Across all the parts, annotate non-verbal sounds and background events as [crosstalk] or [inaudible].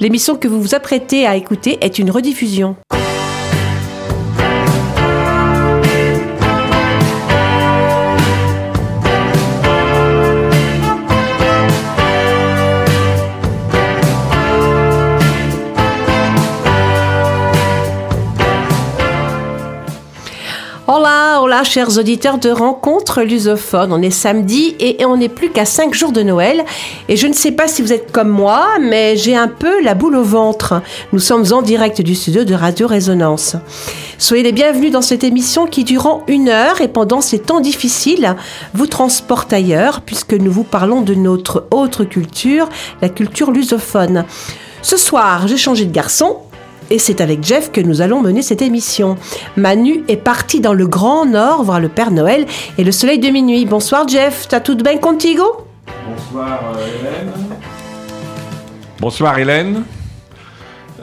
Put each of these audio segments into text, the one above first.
L'émission que vous vous apprêtez à écouter est une rediffusion. Chers auditeurs de Rencontre Lusophone. On est samedi et on n'est plus qu'à 5 jours de Noël. Et je ne sais pas si vous êtes comme moi, mais j'ai un peu la boule au ventre. Nous sommes en direct du studio de Radio Résonance. Soyez les bienvenus dans cette émission qui, durant une heure et pendant ces temps difficiles, vous transporte ailleurs, puisque nous vous parlons de notre autre culture, la culture lusophone. Ce soir, j'ai changé de garçon et c'est avec Jeff que nous allons mener cette émission. Manu est parti dans le Grand Nord voir le Père Noël et le soleil de minuit. Bonsoir Jeff, t'as tout bien contigo? Bonsoir euh, Hélène. Bonsoir Hélène.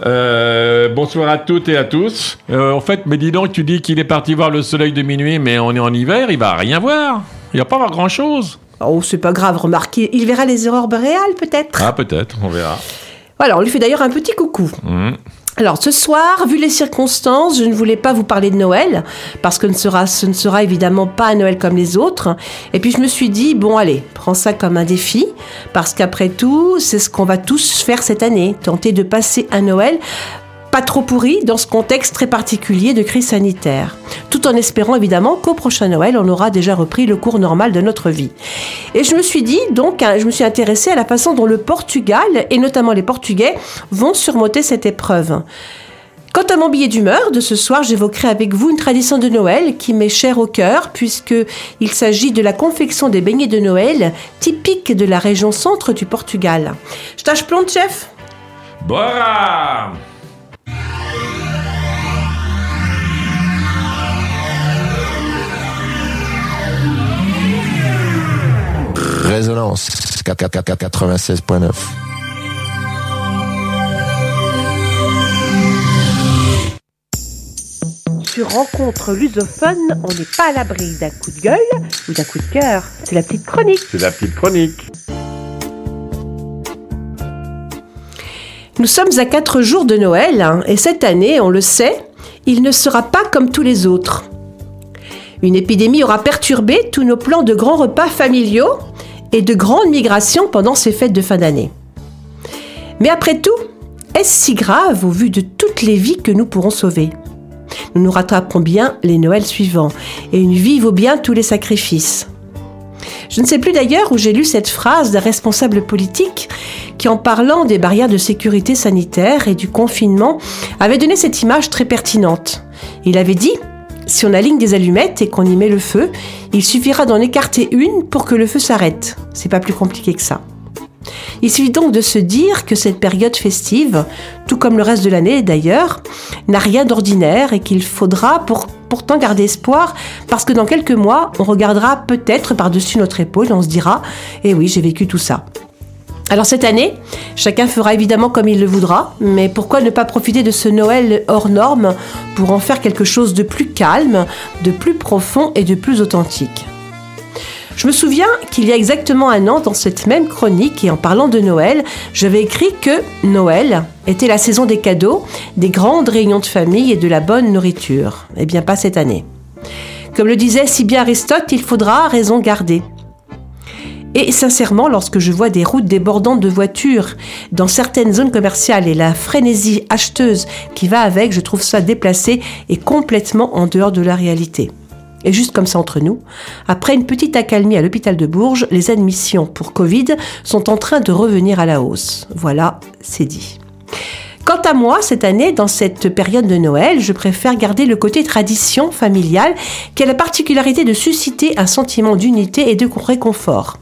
Euh, bonsoir à toutes et à tous. Euh, en fait, mais dis donc, tu dis qu'il est parti voir le soleil de minuit, mais on est en hiver, il va rien voir. Il va pas voir grand chose. Oh, c'est pas grave, remarquez, il verra les aurores boréales peut-être. Ah, peut-être, on verra. Voilà, on lui fait d'ailleurs un petit coucou. Mmh. Alors ce soir, vu les circonstances, je ne voulais pas vous parler de Noël, parce que ce, ne sera évidemment pas un Noël comme les autres. Et puis je me suis dit, bon allez, prends ça comme un défi, parce qu'après tout, c'est ce qu'on va tous faire cette année, tenter de passer un Noël pas trop pourri dans ce contexte très particulier de crise sanitaire, tout en espérant évidemment qu'au prochain Noël, on aura déjà repris le cours normal de notre vie. Et je me suis dit, donc, hein, je me suis intéressée à la façon dont le Portugal, et notamment les Portugais, vont surmonter cette épreuve. Quant à mon billet d'humeur de ce soir, j'évoquerai avec vous une tradition de Noël qui m'est chère au cœur, puisque il s'agit de la confection des beignets de Noël, typiques de la région centre du Portugal. Tâche plomb, chef Bora Résonance 96.9. Sur Rencontre Lusophone, on n'est pas à l'abri d'un coup de gueule ou d'un coup de cœur. C'est la petite chronique. C'est la petite chronique. Nous sommes à quatre jours de Noël hein, et cette année, on le sait, il ne sera pas comme tous les autres. Une épidémie aura perturbé tous nos plans de grands repas familiaux et de grandes migrations pendant ces fêtes de fin d'année. Mais après tout, est-ce si grave au vu de toutes les vies que nous pourrons sauver? Nous nous rattraperons bien les Noëls suivants et une vie vaut bien tous les sacrifices. Je ne sais plus d'ailleurs où j'ai lu cette phrase d'un responsable politique qui, en parlant des barrières de sécurité sanitaire et du confinement, avait donné cette image très pertinente. Il avait dit si on aligne des allumettes et qu'on y met le feu, il suffira d'en écarter une pour que le feu s'arrête. C'est pas plus compliqué que ça. Il suffit donc de se dire que cette période festive, tout comme le reste de l'année d'ailleurs, n'a rien d'ordinaire et qu'il faudra pour, pourtant garder espoir parce que dans quelques mois, on regardera peut-être par-dessus notre épaule et on se dira Eh oui, j'ai vécu tout ça. Alors cette année, chacun fera évidemment comme il le voudra, mais pourquoi ne pas profiter de ce Noël hors norme pour en faire quelque chose de plus calme, de plus profond et de plus authentique? Je me souviens qu'il y a exactement un an, dans cette même chronique et en parlant de Noël, j'avais écrit que Noël était la saison des cadeaux, des grandes réunions de famille et de la bonne nourriture. Eh bien, pas cette année. Comme le disait si bien Aristote, il faudra raison garder. Et sincèrement, lorsque je vois des routes débordantes de voitures dans certaines zones commerciales et la frénésie acheteuse qui va avec, je trouve ça déplacé et complètement en dehors de la réalité. Et juste comme ça entre nous, après une petite accalmie à l'hôpital de Bourges, les admissions pour Covid sont en train de revenir à la hausse. Voilà, c'est dit. Quant à moi, cette année, dans cette période de Noël, je préfère garder le côté tradition familiale qui a la particularité de susciter un sentiment d'unité et de réconfort.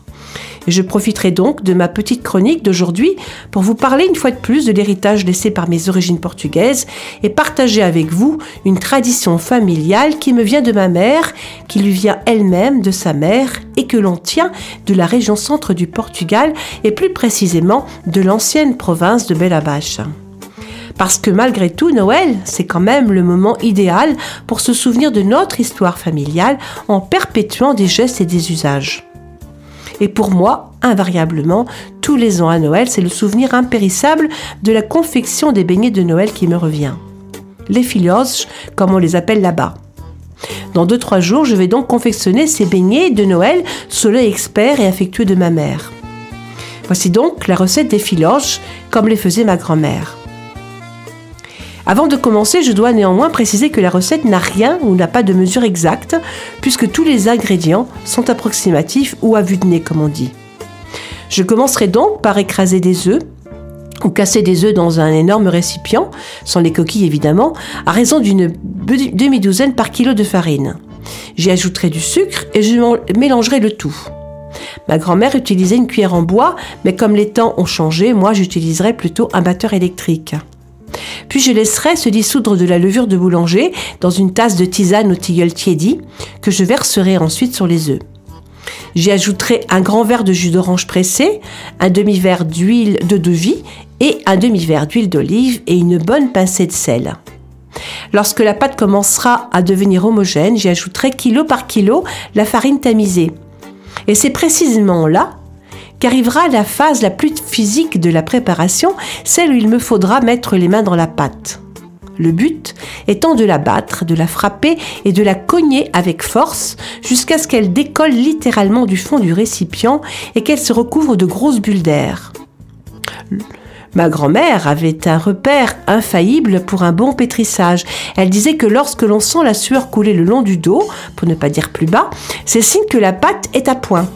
Je profiterai donc de ma petite chronique d'aujourd'hui pour vous parler une fois de plus de l'héritage laissé par mes origines portugaises et partager avec vous une tradition familiale qui me vient de ma mère, qui lui vient elle-même de sa mère et que l'on tient de la région centre du Portugal et plus précisément de l'ancienne province de Bellabache. Parce que malgré tout, Noël, c'est quand même le moment idéal pour se souvenir de notre histoire familiale en perpétuant des gestes et des usages. Et pour moi, invariablement tous les ans à Noël. C'est le souvenir impérissable de la confection des beignets de Noël qui me revient. Les filioches, comme on les appelle là-bas. Dans 2-3 jours, je vais donc confectionner ces beignets de Noël sous l'œil expert et affectueux de ma mère. Voici donc la recette des filoches comme les faisait ma grand-mère. Avant de commencer, je dois néanmoins préciser que la recette n'a rien ou n'a pas de mesure exacte, puisque tous les ingrédients sont approximatifs ou à vue de nez, comme on dit. Je commencerai donc par écraser des œufs, ou casser des œufs dans un énorme récipient, sans les coquilles évidemment, à raison d'une demi-douzaine par kilo de farine. J'y ajouterai du sucre et je mélangerai le tout. Ma grand-mère utilisait une cuillère en bois, mais comme les temps ont changé, moi j'utiliserai plutôt un batteur électrique. Puis je laisserai se dissoudre de la levure de boulanger dans une tasse de tisane au tilleul tiédi que je verserai ensuite sur les œufs. J'y ajouterai un grand verre de jus d'orange pressé, un demi-verre d'huile de vie et un demi-verre d'huile d'olive et une bonne pincée de sel. Lorsque la pâte commencera à devenir homogène, j'y ajouterai kilo par kilo la farine tamisée. Et c'est précisément là qu'arrivera la phase la plus physique de la préparation, celle où il me faudra mettre les mains dans la pâte. Le but étant de la battre, de la frapper et de la cogner avec force jusqu'à ce qu'elle décolle littéralement du fond du récipient et qu'elle se recouvre de grosses bulles d'air. Ma grand-mère avait un repère infaillible pour un bon pétrissage. Elle disait que lorsque l'on sent la sueur couler le long du dos, pour ne pas dire plus bas, c'est signe que la pâte est à point.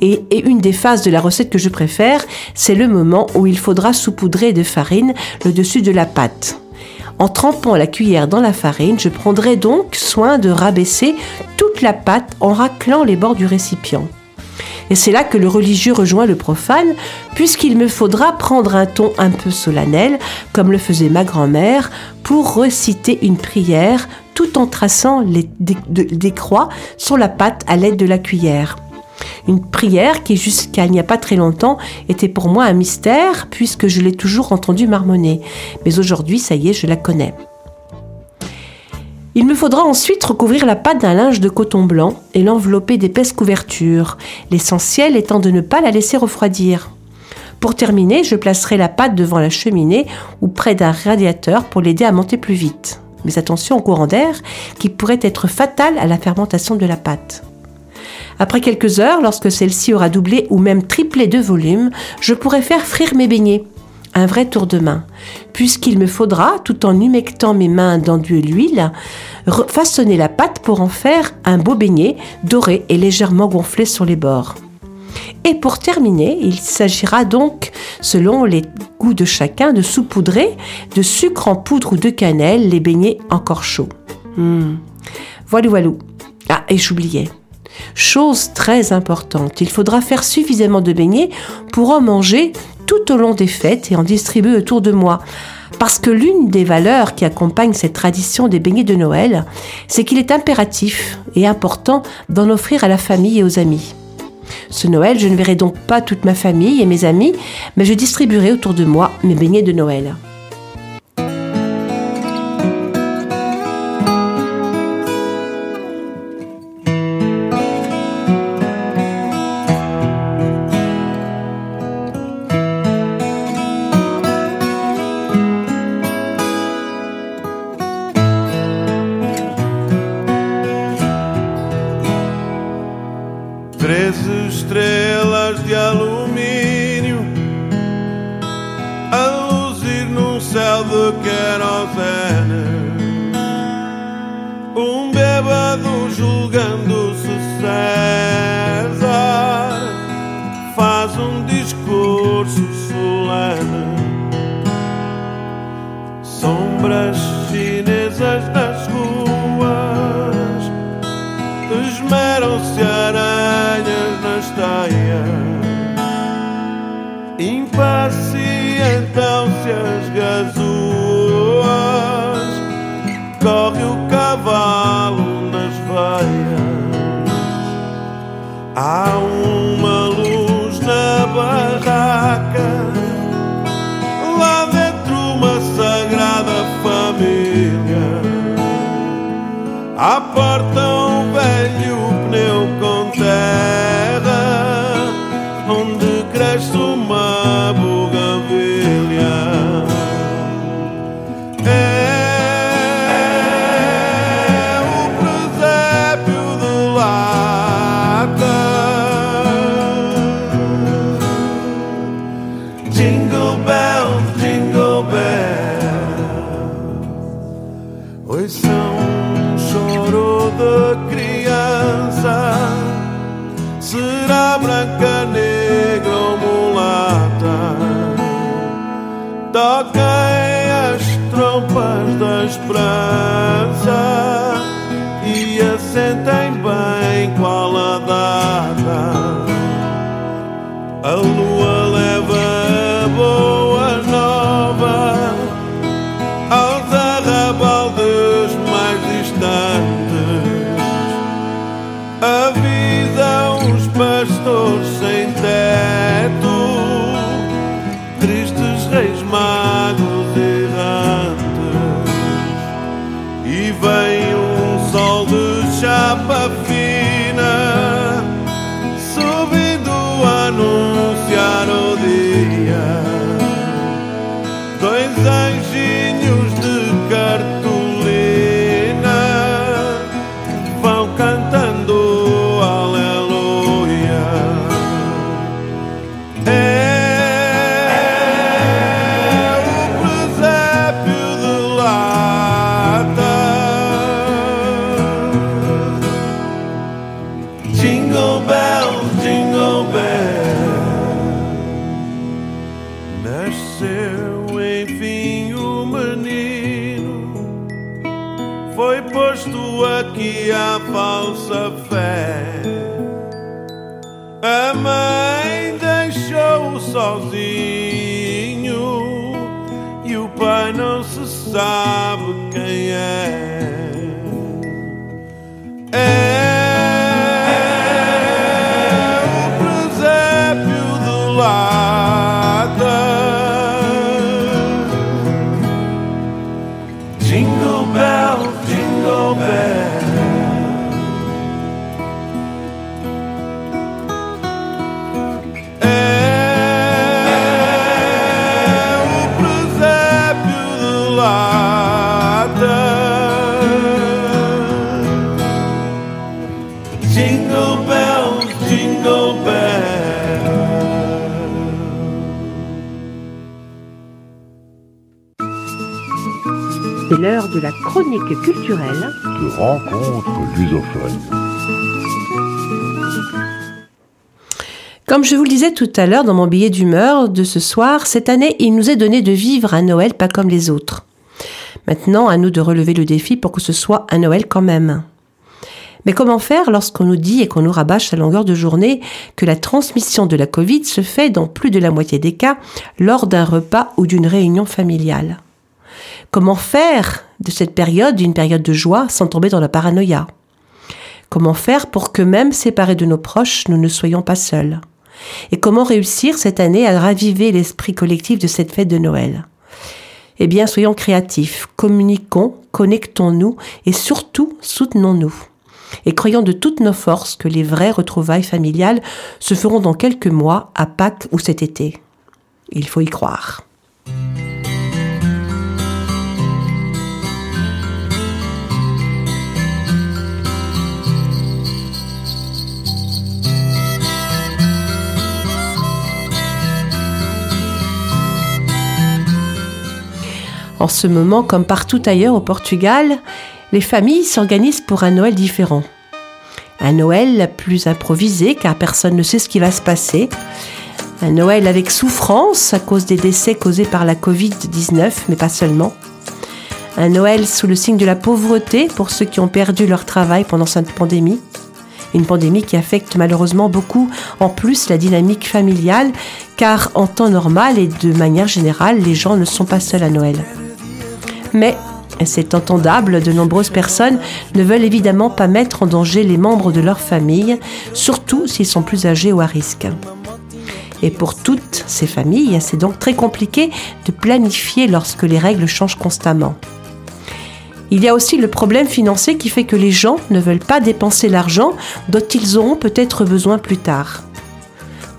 Et, une des phases de la recette que je préfère, c'est le moment où il faudra saupoudrer de farine le dessus de la pâte. En trempant la cuillère dans la farine, je prendrai donc soin de rabaisser toute la pâte en raclant les bords du récipient. Et c'est là que le religieux rejoint le profane, puisqu'il me faudra prendre un ton un peu solennel, comme le faisait ma grand-mère, pour reciter une prière tout en traçant des croix sur la pâte à l'aide de la cuillère. Une prière qui, jusqu'à il n'y a pas très longtemps, était pour moi un mystère, puisque je l'ai toujours entendu marmonner. Mais aujourd'hui, ça y est, je la connais. Il me faudra ensuite recouvrir la pâte d'un linge de coton blanc et l'envelopper d'épaisses couvertures, l'essentiel étant de ne pas la laisser refroidir. Pour terminer, je placerai la pâte devant la cheminée ou près d'un radiateur pour l'aider à monter plus vite. Mais attention au courant d'air qui pourrait être fatal à la fermentation de la pâte. Après quelques heures, lorsque celle-ci aura doublé ou même triplé de volume, je pourrai faire frire mes beignets. Un vrai tour de main, puisqu'il me faudra, tout en humectant mes mains dans de l'huile, façonner la pâte pour en faire un beau beignet doré et légèrement gonflé sur les bords. Et pour terminer, il s'agira donc, selon les goûts de chacun, de saupoudrer de sucre en poudre ou de cannelle les beignets encore chauds. Voilà, voilà. Ah, et j'oubliais. Chose très importante, il faudra faire suffisamment de beignets pour en manger tout au long des fêtes et en distribuer autour de moi. Parce que l'une des valeurs qui accompagne cette tradition des beignets de Noël, c'est qu'il est impératif et important d'en offrir à la famille et aux amis. Ce Noël, je ne verrai donc pas toute ma famille et mes amis, mais je distribuerai autour de moi mes beignets de Noël. aglomeram-se aranhas nas teias, impacientam-se as gazelas. Dois anjinhos Comme je vous le disais tout à l'heure dans mon billet d'humeur de ce soir, cette année, il nous est donné de vivre un Noël pas comme les autres. Maintenant, à nous de relever le défi pour que ce soit un Noël quand même. Mais comment faire lorsqu'on nous dit et qu'on nous rabâche à longueur de journée que la transmission de la Covid se fait dans plus de la moitié des cas lors d'un repas ou d'une réunion familiale? Comment faire de cette période une période de joie sans tomber dans la paranoïa? Comment faire pour que même séparés de nos proches, nous ne soyons pas seuls? Et comment réussir cette année à raviver l'esprit collectif de cette fête de Noël? Eh bien, soyons créatifs, communiquons, connectons-nous et surtout soutenons-nous. Et croyons de toutes nos forces que les vraies retrouvailles familiales se feront dans quelques mois, à Pâques ou cet été. Il faut y croire. En ce moment, comme partout ailleurs au Portugal, les familles s'organisent pour un Noël différent. Un Noël plus improvisé car personne ne sait ce qui va se passer. Un Noël avec souffrance à cause des décès causés par la Covid-19, mais pas seulement. Un Noël sous le signe de la pauvreté pour ceux qui ont perdu leur travail pendant cette pandémie. Une pandémie qui affecte malheureusement beaucoup en plus la dynamique familiale car en temps normal et de manière générale, les gens ne sont pas seuls à Noël. Mais, c'est entendable, de nombreuses personnes ne veulent évidemment pas mettre en danger les membres de leur famille, surtout s'ils sont plus âgés ou à risque. Et pour toutes ces familles, c'est donc très compliqué de planifier lorsque les règles changent constamment. Il y a aussi le problème financier qui fait que les gens ne veulent pas dépenser l'argent dont ils auront peut-être besoin plus tard.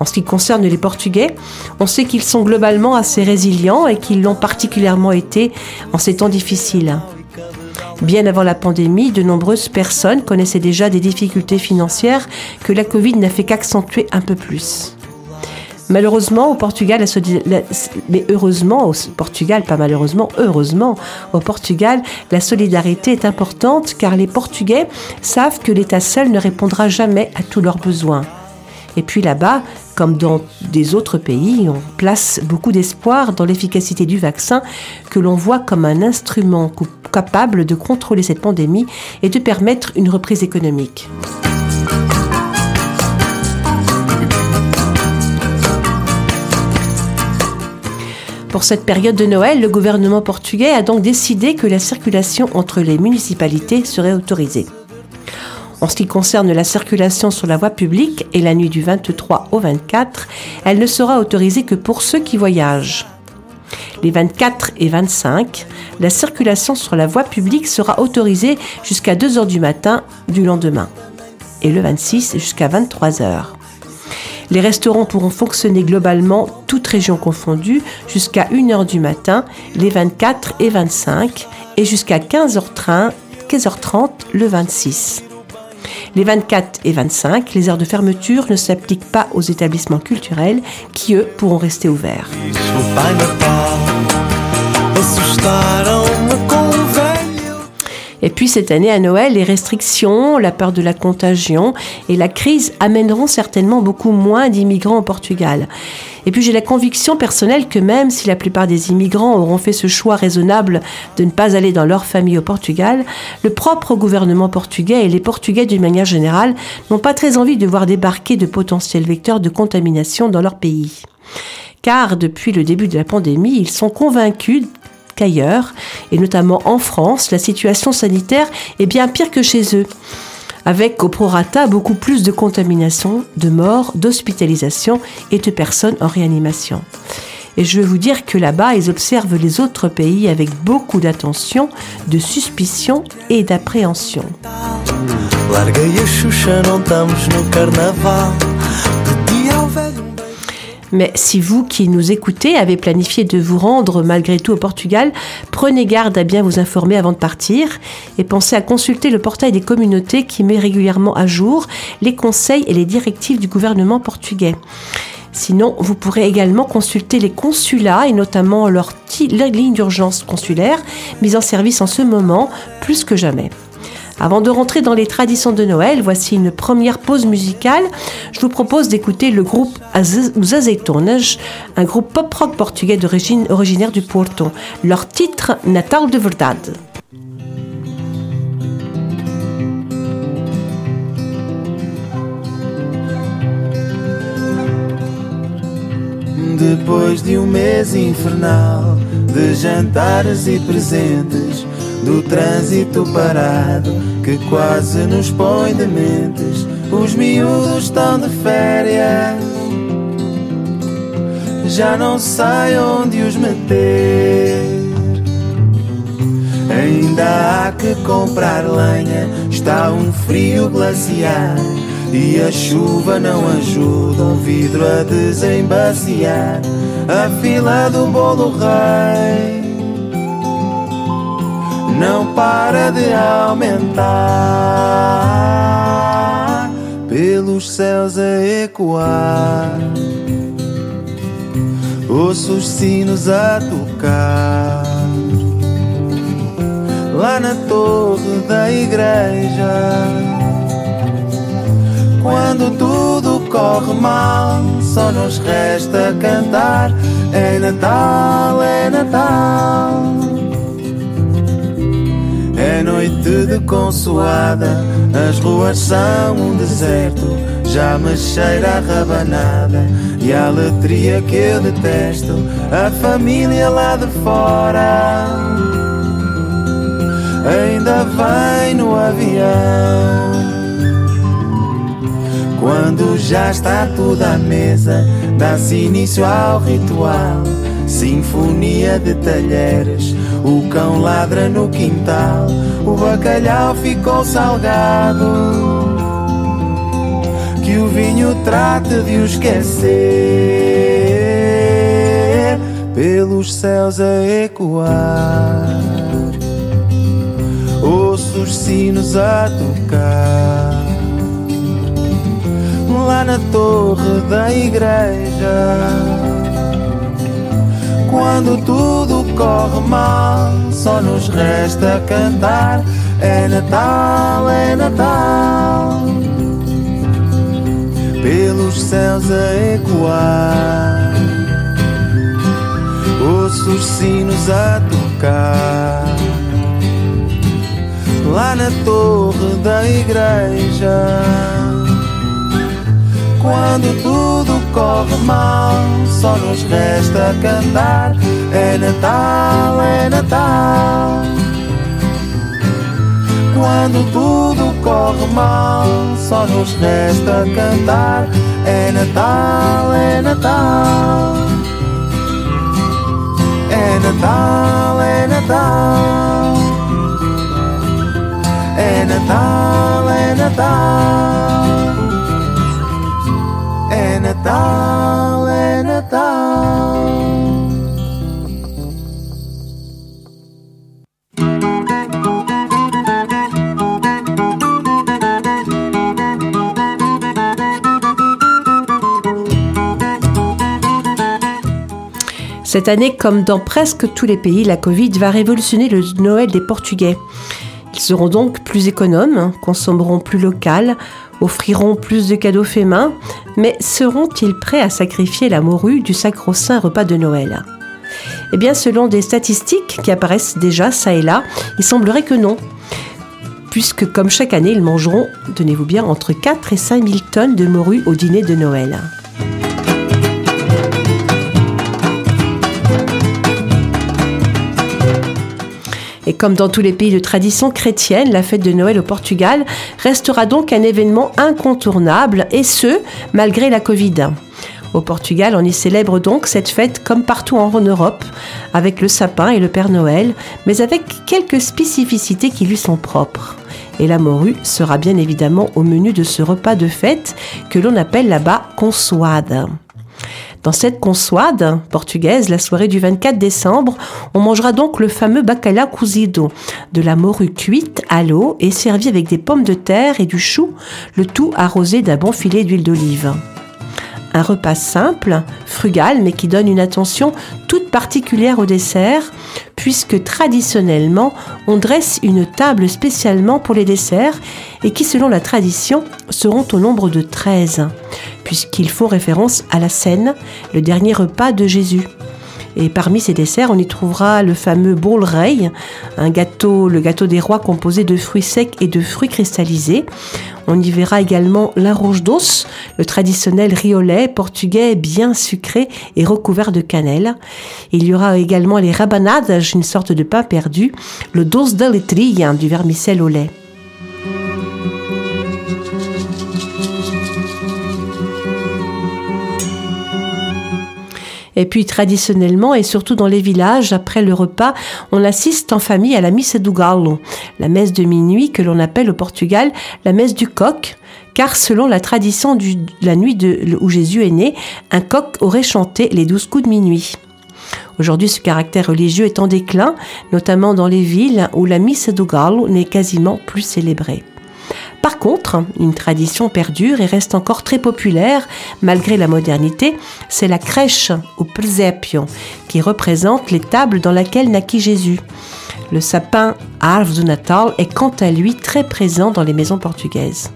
En ce qui concerne les Portugais, on sait qu'ils sont globalement assez résilients et qu'ils l'ont particulièrement été en ces temps difficiles. Bien avant la pandémie, de nombreuses personnes connaissaient déjà des difficultés financières que la Covid n'a fait qu'accentuer un peu plus. Malheureusement, au Portugal, la mais heureusement, au Portugal, pas malheureusement, heureusement, au Portugal, la solidarité est importante car les Portugais savent que l'État seul ne répondra jamais à tous leurs besoins. Et puis là-bas, comme dans des autres pays, on place beaucoup d'espoir dans l'efficacité du vaccin que l'on voit comme un instrument capable de contrôler cette pandémie et de permettre une reprise économique. Pour cette période de Noël, le gouvernement portugais a donc décidé que la circulation entre les municipalités serait autorisée. En ce qui concerne la circulation sur la voie publique et la nuit du 23 au 24, elle ne sera autorisée que pour ceux qui voyagent. Les 24 et 25, la circulation sur la voie publique sera autorisée jusqu'à 2 heures du matin du lendemain et le 26 jusqu'à 23 heures. Les restaurants pourront fonctionner globalement, toutes régions confondues, jusqu'à 1h du matin, les 24 et 25, et jusqu'à 15h30, 15h30 le 26. Les 24 et 25, les heures de fermeture ne s'appliquent pas aux établissements culturels qui, eux, pourront rester ouverts. Et puis cette année à Noël, les restrictions, la peur de la contagion et la crise amèneront certainement beaucoup moins d'immigrants au Portugal. Et puis j'ai la conviction personnelle que même si la plupart des immigrants auront fait ce choix raisonnable de ne pas aller dans leur famille au Portugal, le propre gouvernement portugais et les Portugais d'une manière générale n'ont pas très envie de voir débarquer de potentiels vecteurs de contamination dans leur pays. Car depuis le début de la pandémie, ils sont convaincus qu'ailleurs, et notamment en France, la situation sanitaire est bien pire que chez eux, avec au prorata beaucoup plus de contamination, de morts, d'hospitalisation et de personnes en réanimation. Et je veux vous dire que là-bas, ils observent les autres pays avec beaucoup d'attention, de suspicion et d'appréhension. Mais si vous qui nous écoutez avez planifié de vous rendre malgré tout au Portugal, prenez garde à bien vous informer avant de partir et pensez à consulter le portail des communautés qui met régulièrement à jour les conseils et les directives du gouvernement portugais. Sinon, vous pourrez également consulter les consulats et notamment leur, ligne d'urgence consulaire mise en service en ce moment plus que jamais. Avant de rentrer dans les traditions de Noël, voici une première pause musicale. Je vous propose d'écouter le groupe Azeitonas, un groupe pop-rock portugais d'origine originaire du Porto. Leur titre, Natal de Verdade. Depois de um infernal de jantares e presentes, do trânsito parado que quase nos põe dementes, os miúdos estão de férias. Já não sei onde os meter. Ainda há que comprar lenha, está um frio glaciar. E a chuva não ajuda um vidro a desembaciar. A fila do bolo rei para de aumentar. Pelos céus a ecoar, ouço os sinos a tocar lá na torre da igreja. Quando tudo corre mal, só nos resta cantar. É Natal, é Natal. De consoada, as ruas são um deserto. Já me cheira a rabanada e a letria que eu detesto. A família lá de fora ainda vai no avião. Quando já está tudo à mesa, dá-se início ao ritual. Sinfonia de talheres, o cão ladra no quintal, o bacalhau ficou salgado. Que o vinho trate de o esquecer, pelos céus a ecoar ouço os sinos a tocar lá na torre da igreja. Quando tudo corre mal, só nos resta cantar. É Natal, é Natal. Pelos céus a ecoar, ouço os sinos a tocar. Lá na torre da igreja. Quando tudo corre mal, só nos resta cantar. É Natal, é Natal. Quando tudo corre mal, só nos resta cantar. É Natal, é Natal. É Natal, é Natal. É Natal, é Natal. Cette année, comme dans presque tous les pays, la Covid va révolutionner le Noël des Portugais. Ils seront donc plus économes, consommeront plus local, offriront plus de cadeaux faits main, mais seront-ils prêts à sacrifier la morue du sacro-saint repas de Noël? Eh bien, selon des statistiques qui apparaissent déjà ça et là, il semblerait que non. Puisque, comme chaque année, ils mangeront, tenez-vous bien, entre 4 et 5 000 tonnes de morue au dîner de Noël. Comme dans tous les pays de tradition chrétienne, la fête de Noël au Portugal restera donc un événement incontournable, et ce, malgré la Covid. Au Portugal, on y célèbre donc cette fête comme partout en Europe, avec le sapin et le Père Noël, mais avec quelques spécificités qui lui sont propres. Et la morue sera bien évidemment au menu de ce repas de fête que l'on appelle là-bas consoade. Dans cette consoade portugaise, la soirée du 24 décembre, on mangera donc le fameux bacalhau cozido, de la morue cuite à l'eau et servie avec des pommes de terre et du chou, le tout arrosé d'un bon filet d'huile d'olive. Un repas simple, frugal, mais qui donne une attention toute particulière au dessert, puisque traditionnellement, on dresse une table spécialement pour les desserts et qui, selon la tradition, seront au nombre de 13, puisqu'ils font référence à la scène, le dernier repas de Jésus. Et parmi ces desserts, on y trouvera le fameux bolrei, un gâteau, le gâteau des rois composé de fruits secs et de fruits cristallisés. On y verra également l'arroz d'os, le traditionnel riolet portugais bien sucré et recouvert de cannelle. Il y aura également les rabanadas, une sorte de pain perdu, le dos de letria, du vermicelle au lait. Et puis traditionnellement et surtout dans les villages, après le repas, on assiste en famille à la missa do galo, la messe de minuit que l'on appelle au Portugal la messe du coq, car selon la tradition de la nuit de, où Jésus est né, un coq aurait chanté les douze coups de minuit. Aujourd'hui, ce caractère religieux est en déclin, notamment dans les villes où la missa do galo n'est quasiment plus célébrée. Par contre, une tradition perdure et reste encore très populaire malgré la modernité, c'est la crèche ou presépio qui représente les tables dans lesquelles naquit Jésus. Le sapin Arve du Natal est quant à lui très présent dans les maisons portugaises.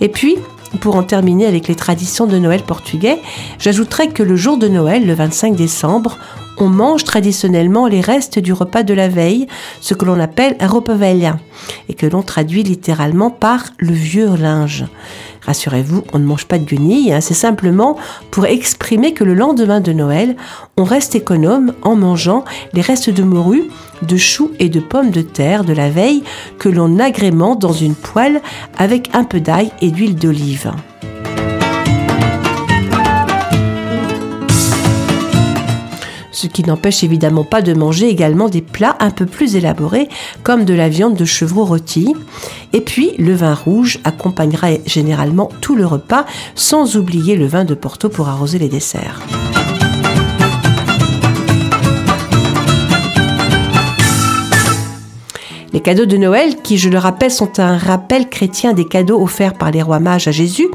Et puis, pour en terminer avec les traditions de Noël portugais, j'ajouterai que le jour de Noël, le 25 décembre, on mange traditionnellement les restes du repas de la veille, ce que l'on appelle velha, et que l'on traduit littéralement par le vieux linge. Rassurez-vous, on ne mange pas de guenilles, hein, c'est simplement pour exprimer que le lendemain de Noël, on reste économe en mangeant les restes de morue, de choux et de pommes de terre de la veille que l'on agrémente dans une poêle avec un peu d'ail et d'huile d'olive. Ce qui n'empêche évidemment pas de manger également des plats un peu plus élaborés comme de la viande de chevreau rôti. Et puis le vin rouge accompagnera généralement tout le repas sans oublier le vin de Porto pour arroser les desserts. Cadeaux de Noël, qui je le rappelle sont un rappel chrétien des cadeaux offerts par les rois mages à Jésus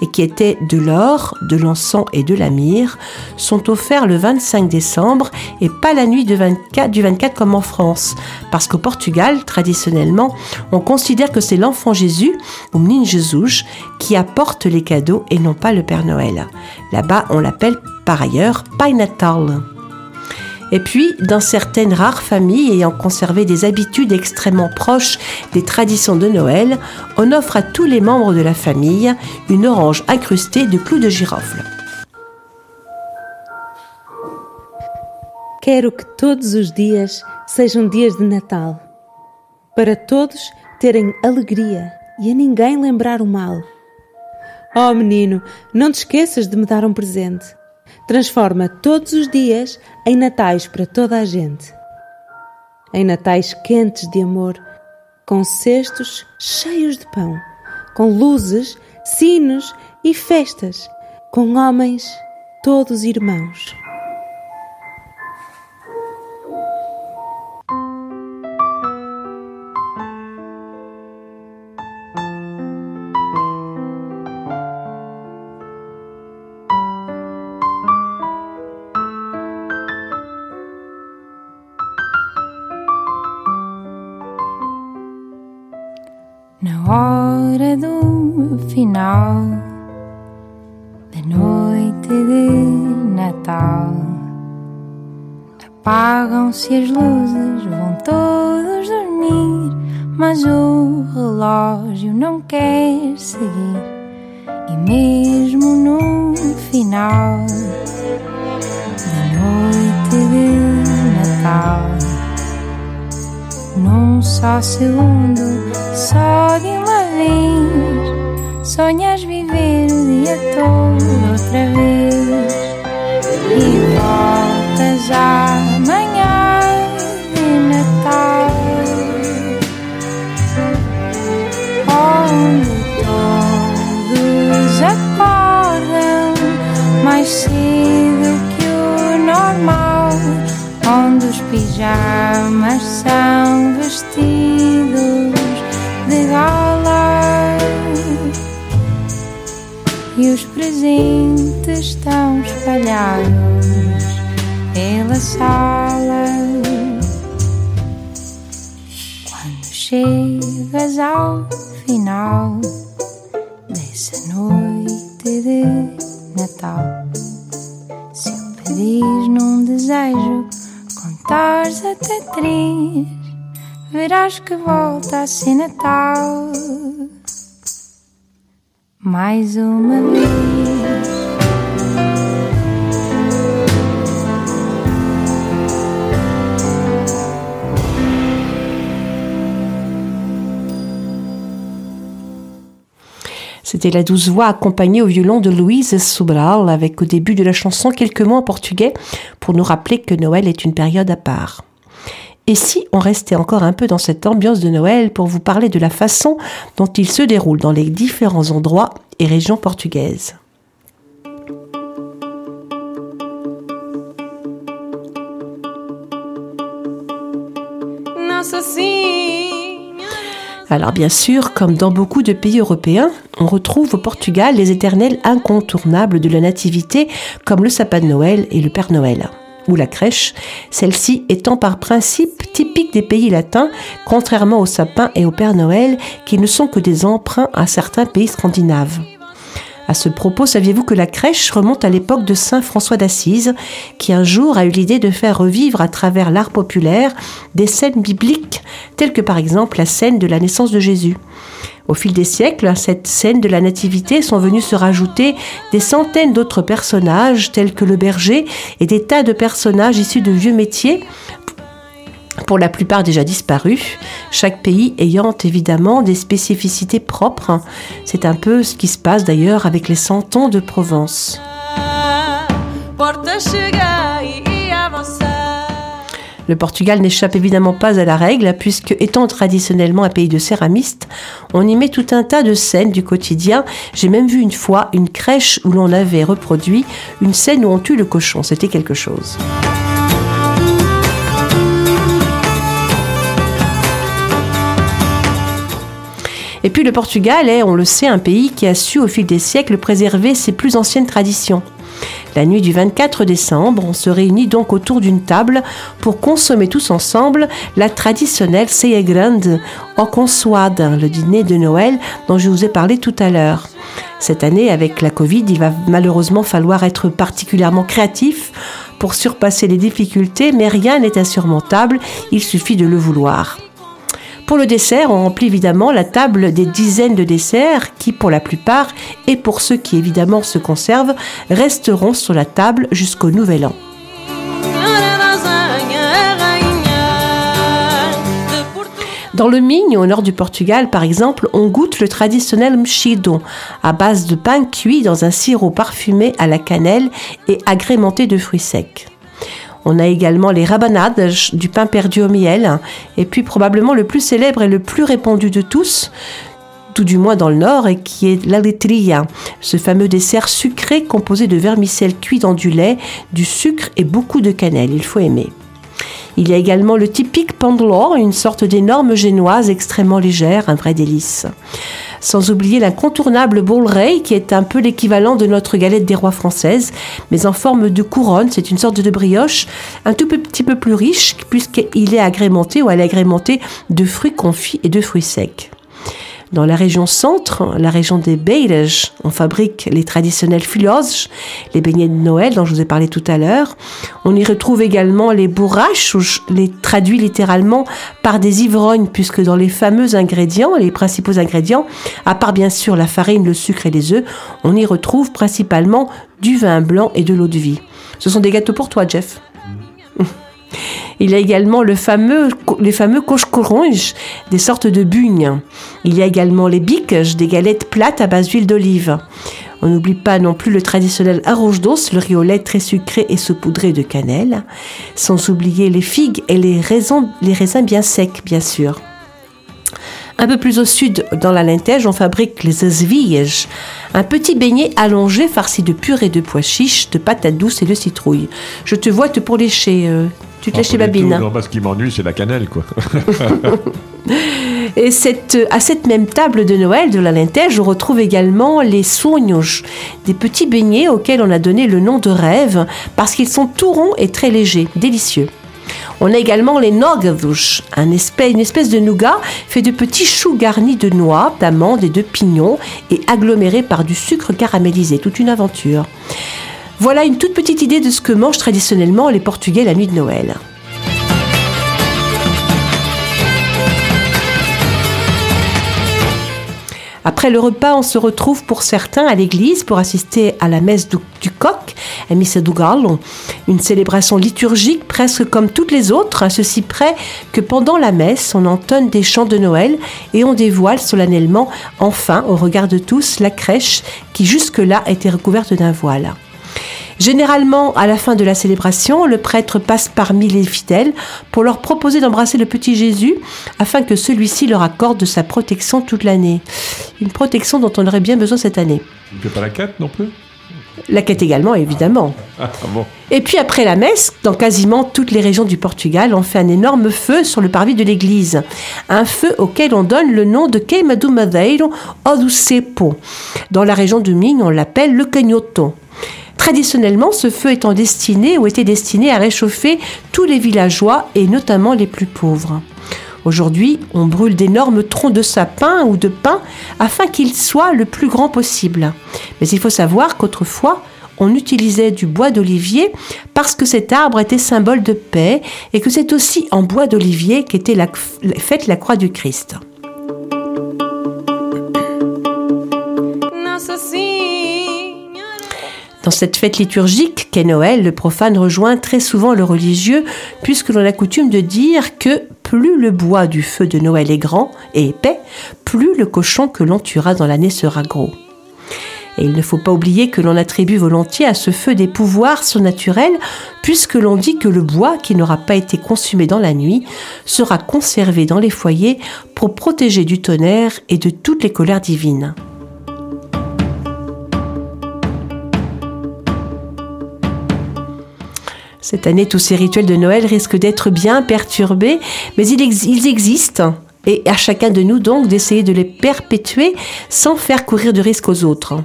et qui étaient de l'or, de l'encens et de la myrrhe, sont offerts le 25 décembre et pas la nuit du 24, du 24 comme en France. Parce qu'au Portugal, traditionnellement, on considère que c'est l'enfant Jésus, ou Menino Jesus, qui apporte les cadeaux et non pas le Père Noël. Là-bas, on l'appelle par ailleurs Pai Natal. Et puis, dans certaines rares familles ayant conservé des habitudes extrêmement proches des traditions de Noël, on offre à tous les membres de la famille une orange incrustée de clous de girofle. Quero que todos os dias sejam dias de Natal, para todos terem alegria e a ninguém lembrar o mal. Oh menino, não te esqueças de me dar um presente. Transforma todos os dias em natais para toda a gente. Em natais quentes de amor, com cestos cheios de pão, com luzes, sinos e festas, com homens todos irmãos. Final da noite de Natal, apagam-se as luzes, vão todos dormir, mas o relógio não quer seguir. E mesmo no final da noite de Natal. Num só segundo, só de uma vez, sonhas viver o dia todo outra vez. E voltas amanhã de Natal, onde todos acordam mais cedo que o normal. Onde os pijamas são presentes estão espalhados pela sala. Quando chegas ao final dessa noite de Natal, se pedis num desejo contares até três, verás que volta a ser Natal. C'était la douce voix accompagnée au violon de Louise Sobral avec au début de la chanson quelques mots en portugais pour nous rappeler que Noël est une période à part. Et si on restait encore un peu dans cette ambiance de Noël pour vous parler de la façon dont il se déroule dans les différents endroits et régions portugaises. Alors bien sûr, comme dans beaucoup de pays européens, on retrouve au Portugal les éternels incontournables de la nativité comme le sapin de Noël et le Père Noël. Ou la crèche, celle-ci étant par principe typique des pays latins, contrairement au sapin et au Père Noël qui ne sont que des emprunts à certains pays scandinaves. À ce propos, saviez-vous que la crèche remonte à l'époque de Saint François d'Assise, qui un jour a eu l'idée de faire revivre à travers l'art populaire des scènes bibliques, telles que par exemple la scène de la naissance de Jésus? Au fil des siècles, à cette scène de la nativité sont venus se rajouter des centaines d'autres personnages, tels que le berger et des tas de personnages issus de vieux métiers, pour la plupart déjà disparus, chaque pays ayant évidemment des spécificités propres. C'est un peu ce qui se passe d'ailleurs avec les cantons de Provence. Le Portugal n'échappe évidemment pas à la règle, puisque étant traditionnellement un pays de céramistes, on y met tout un tas de scènes du quotidien. J'ai même vu une fois une crèche où l'on avait reproduit une scène où on tue le cochon. C'était quelque chose. Et puis le Portugal est, on le sait, un pays qui a su au fil des siècles préserver ses plus anciennes traditions. La nuit du 24 décembre, on se réunit donc autour d'une table pour consommer tous ensemble la traditionnelle Ceia Grande au consoada, le dîner de Noël dont je vous ai parlé tout à l'heure. Cette année, avec la Covid, il va malheureusement falloir être particulièrement créatif pour surpasser les difficultés, mais rien n'est insurmontable, il suffit de le vouloir. Pour le dessert, on remplit évidemment la table des dizaines de desserts qui, pour la plupart, et pour ceux qui évidemment se conservent, resteront sur la table jusqu'au nouvel an. Dans le Minho, au nord du Portugal, par exemple, on goûte le traditionnel mchido, à base de pain cuit dans un sirop parfumé à la cannelle et agrémenté de fruits secs. On a également les rabanades, du pain perdu au miel, et puis probablement le plus célèbre et le plus répandu de tous, tout du moins dans le nord, et qui est l'aletria, ce fameux dessert sucré composé de vermicelle cuit dans du lait, du sucre et beaucoup de cannelle, il faut aimer. Il y a également le typique pandlor, une sorte d'énorme génoise extrêmement légère, un vrai délice. Sans oublier l'incontournable bolrey, qui est un peu l'équivalent de notre galette des rois française, mais en forme de couronne. C'est une sorte de brioche un tout petit peu plus riche, puisqu'il est agrémenté ou elle est agrémentée de fruits confits et de fruits secs. Dans la région centre, la région des Beiras, on fabrique les traditionnels filhos, les beignets de Noël dont je vous ai parlé tout à l'heure. On y retrouve également les bourraches, les traduit littéralement par des ivrognes, puisque dans les fameux ingrédients, les principaux ingrédients, à part bien sûr la farine, le sucre et les œufs, on y retrouve principalement du vin blanc et de l'eau de vie. Ce sont des gâteaux pour toi, Jeff. Il y a également le fameux, les fameux des sortes de bugnes. Il y a également les biques, des galettes plates à base d'huile d'olive. On n'oublie pas non plus le traditionnel arroz d'os, le riz au lait très sucré et saupoudré de cannelle, sans oublier les figues et les raisins, les raisins bien secs, bien sûr. Un peu plus au sud, dans la Lintège, on fabrique les esvilles, un petit beignet allongé farci de purée de pois chiches, de patates douces et de citrouille. Je te vois te pour lécher, euh, tu te lèches Ah, les babines. tout. Non, parce qu'il m'ennuie, c'est la cannelle, quoi. [laughs] Et cette, à cette même table de Noël de la Lintège, on retrouve également les sonhos, des petits beignets auxquels on a donné le nom de rêve parce qu'ils sont tout ronds et très légers, délicieux. On a également les un espèce, une espèce de nougat fait de petits choux garnis de noix, d'amandes et de pignons et agglomérés par du sucre caramélisé. Toute une aventure. Voilà une toute petite idée de ce que mangent traditionnellement les Portugais la nuit de Noël. Après le repas, on se retrouve pour certains à l'église pour assister à la messe du, coq, à Missa do Galo, une célébration liturgique presque comme toutes les autres, à ceci près que pendant la messe, on entonne des chants de Noël et on dévoile solennellement, enfin, au regard de tous, la crèche qui jusque-là était recouverte d'un voile. Généralement, à la fin de la célébration, le prêtre passe parmi les fidèles pour leur proposer d'embrasser le petit Jésus afin que celui-ci leur accorde sa protection toute l'année. Une protection dont on aurait bien besoin cette année. Il ne pas la quête non plus? La quête également, évidemment. Ah, bon. Et puis après la messe, dans quasiment toutes les régions du Portugal, on fait un énorme feu sur le parvis de l'église. Un feu auquel on donne le nom de Queimado Madeiro ou do Cepo. Dans la région de Minho, on l'appelle le Canhoto. Traditionnellement, ce feu étant destiné ou était destiné à réchauffer tous les villageois et notamment les plus pauvres. Aujourd'hui, on brûle d'énormes troncs de sapin ou de pin afin qu'ils soient le plus grand possible. Mais il faut savoir qu'autrefois, on utilisait du bois d'olivier parce que cet arbre était symbole de paix et que c'est aussi en bois d'olivier qu'était faite la croix du Christ. Dans cette fête liturgique qu'est Noël, le profane rejoint très souvent le religieux, puisque l'on a coutume de dire que plus le bois du feu de Noël est grand et épais, plus le cochon que l'on tuera dans l'année sera gros. Et il ne faut pas oublier que l'on attribue volontiers à ce feu des pouvoirs surnaturels, puisque l'on dit que le bois qui n'aura pas été consumé dans la nuit sera conservé dans les foyers pour protéger du tonnerre et de toutes les colères divines. Cette année, tous ces rituels de Noël risquent d'être bien perturbés, mais ils, ex- ils existent Et à chacun de nous donc d'essayer de les perpétuer sans faire courir de risque aux autres.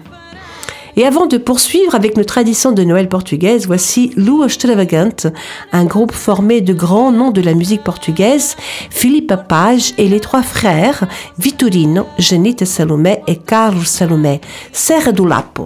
Et avant de poursuivre avec nos traditions de Noël portugaise, voici Lua Extravagante, un groupe formé de grands noms de la musique portugaise, Philippe Page et les trois frères, Vitorino, Janita Salomé et Carlos Salomé, Serra do Lapo.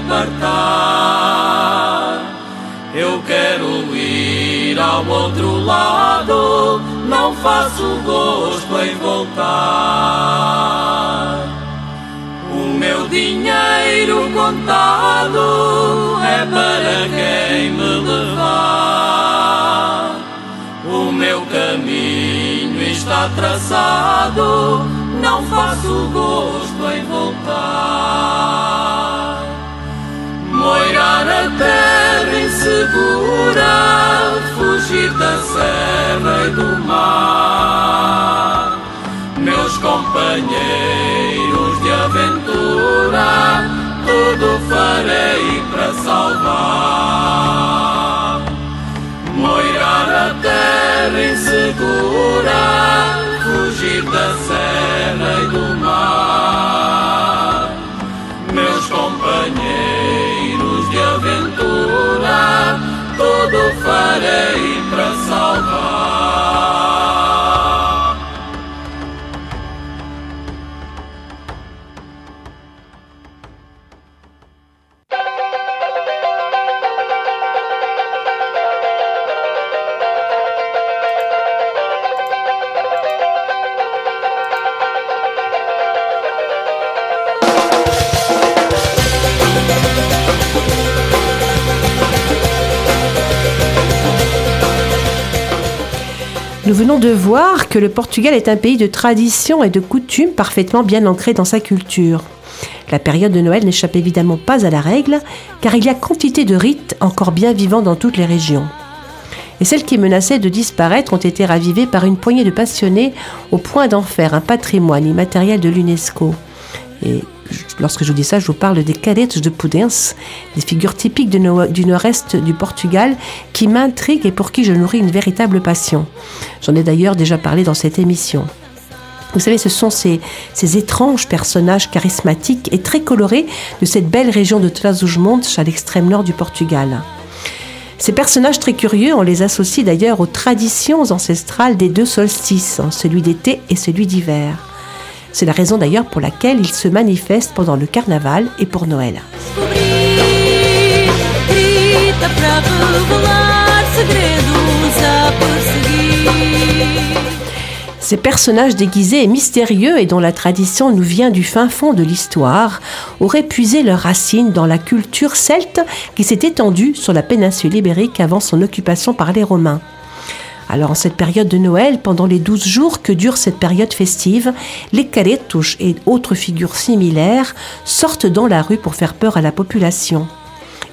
Apartar. Eu quero ir ao outro lado, não faço gosto em voltar. O meu dinheiro contado é para quem me levar. O meu caminho está traçado, não faço gosto em voltar. Moirar a terra insegura, fugir da serra e do mar. Meus companheiros de aventura, tudo farei para salvar. Moirar a terra insegura, fugir da serra venons de voir que le Portugal est un pays de tradition et de coutumes parfaitement bien ancrés dans sa culture. La période de Noël n'échappe évidemment pas à la règle, car il y a quantité de rites encore bien vivants dans toutes les régions. Et celles qui menaçaient de disparaître ont été ravivées par une poignée de passionnés au point d'en faire un patrimoine immatériel de l'UNESCO. Lorsque je dis ça, je vous parle des cadettes de Pudens, des figures typiques du nord-est du Portugal qui m'intriguent et pour qui je nourris une véritable passion. J'en ai d'ailleurs déjà parlé dans cette émission. Vous savez, ce sont ces, ces étranges personnages charismatiques et très colorés de cette belle région de Trás-os-Montes à l'extrême nord du Portugal. Ces personnages très curieux, on les associe d'ailleurs aux traditions ancestrales des deux solstices, hein, celui d'été et celui d'hiver. C'est la raison d'ailleurs pour laquelle ils se manifestent pendant le carnaval et pour Noël. Ces personnages déguisés et mystérieux et dont la tradition nous vient du fin fond de l'histoire auraient puisé leurs racines dans la culture celte qui s'est étendue sur la péninsule ibérique avant son occupation par les Romains. Alors en cette période de Noël, pendant les douze jours que dure cette période festive, les caretos et autres figures similaires sortent dans la rue pour faire peur à la population.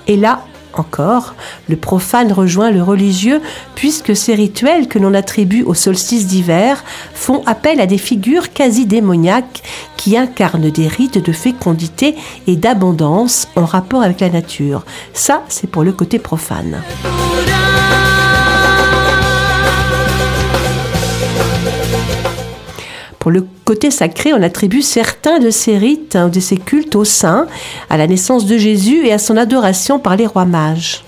Et là, encore, le profane rejoint le religieux puisque ces rituels que l'on attribue au solstice d'hiver font appel à des figures quasi démoniaques qui incarnent des rites de fécondité et d'abondance en rapport avec la nature. Ça, c'est pour le côté profane. Pour le côté sacré, on attribue certains de ces rites, hein, de ces cultes au saint, à la naissance de Jésus et à son adoration par les rois mages.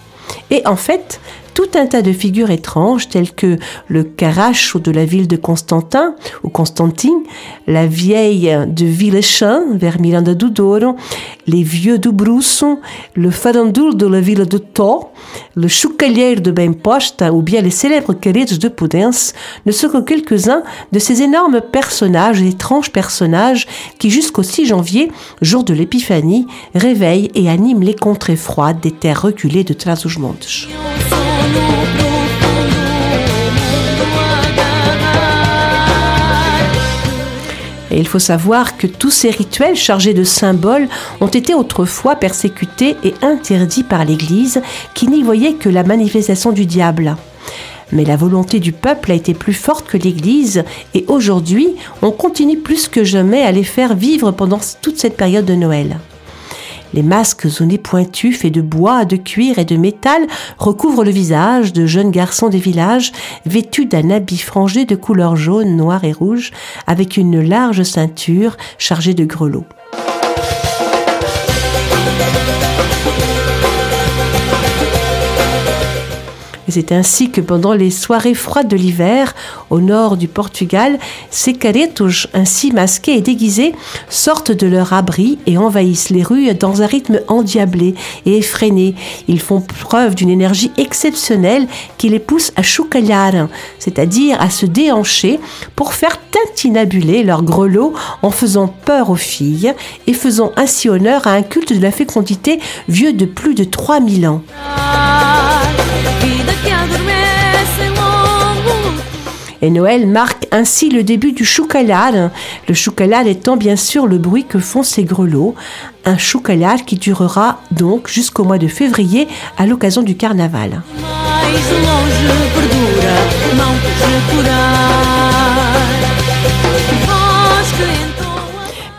Et en fait, tout un tas de figures étranges telles que le Caracho de la ville de Constantin ou Constantine, la vieille de Villechin vers Miranda do Douro, les vieux do Brusso, le farandul de la ville de Tó, le choucalière de Benposta ou bien les célèbres queridos de Pudens ne sont que quelques-uns de ces énormes personnages, étranges personnages qui jusqu'au 6 janvier, jour de l'épiphanie, réveillent et animent les contrées froides des terres reculées de Trás-os-Montes. Et il faut savoir que tous ces rituels chargés de symboles ont été autrefois persécutés et interdits par l'Église qui n'y voyait que la manifestation du diable. Mais la volonté du peuple a été plus forte que l'Église et aujourd'hui on continue plus que jamais à les faire vivre pendant toute cette période de Noël. Les masques au nez pointus faits de bois, de cuir et de métal recouvrent le visage de jeunes garçons des villages vêtus d'un habit frangé de couleur jaune, noir et rouge avec une large ceinture chargée de grelots. Et c'est ainsi que pendant les soirées froides de l'hiver, au nord du Portugal, ces caretos, ainsi masqués et déguisés, sortent de leur abri et envahissent les rues dans un rythme endiablé et effréné. Ils font preuve d'une énergie exceptionnelle qui les pousse à choucalhar, c'est-à-dire à se déhancher pour faire tintinabuler leurs grelots en faisant peur aux filles et faisant ainsi honneur à un culte de la fécondité vieux de plus de 3000 ans. Et Noël marque ainsi le début du choucalade, le choucalade étant bien sûr le bruit que font ces grelots, un choucalade qui durera donc jusqu'au mois de février à l'occasion du carnaval.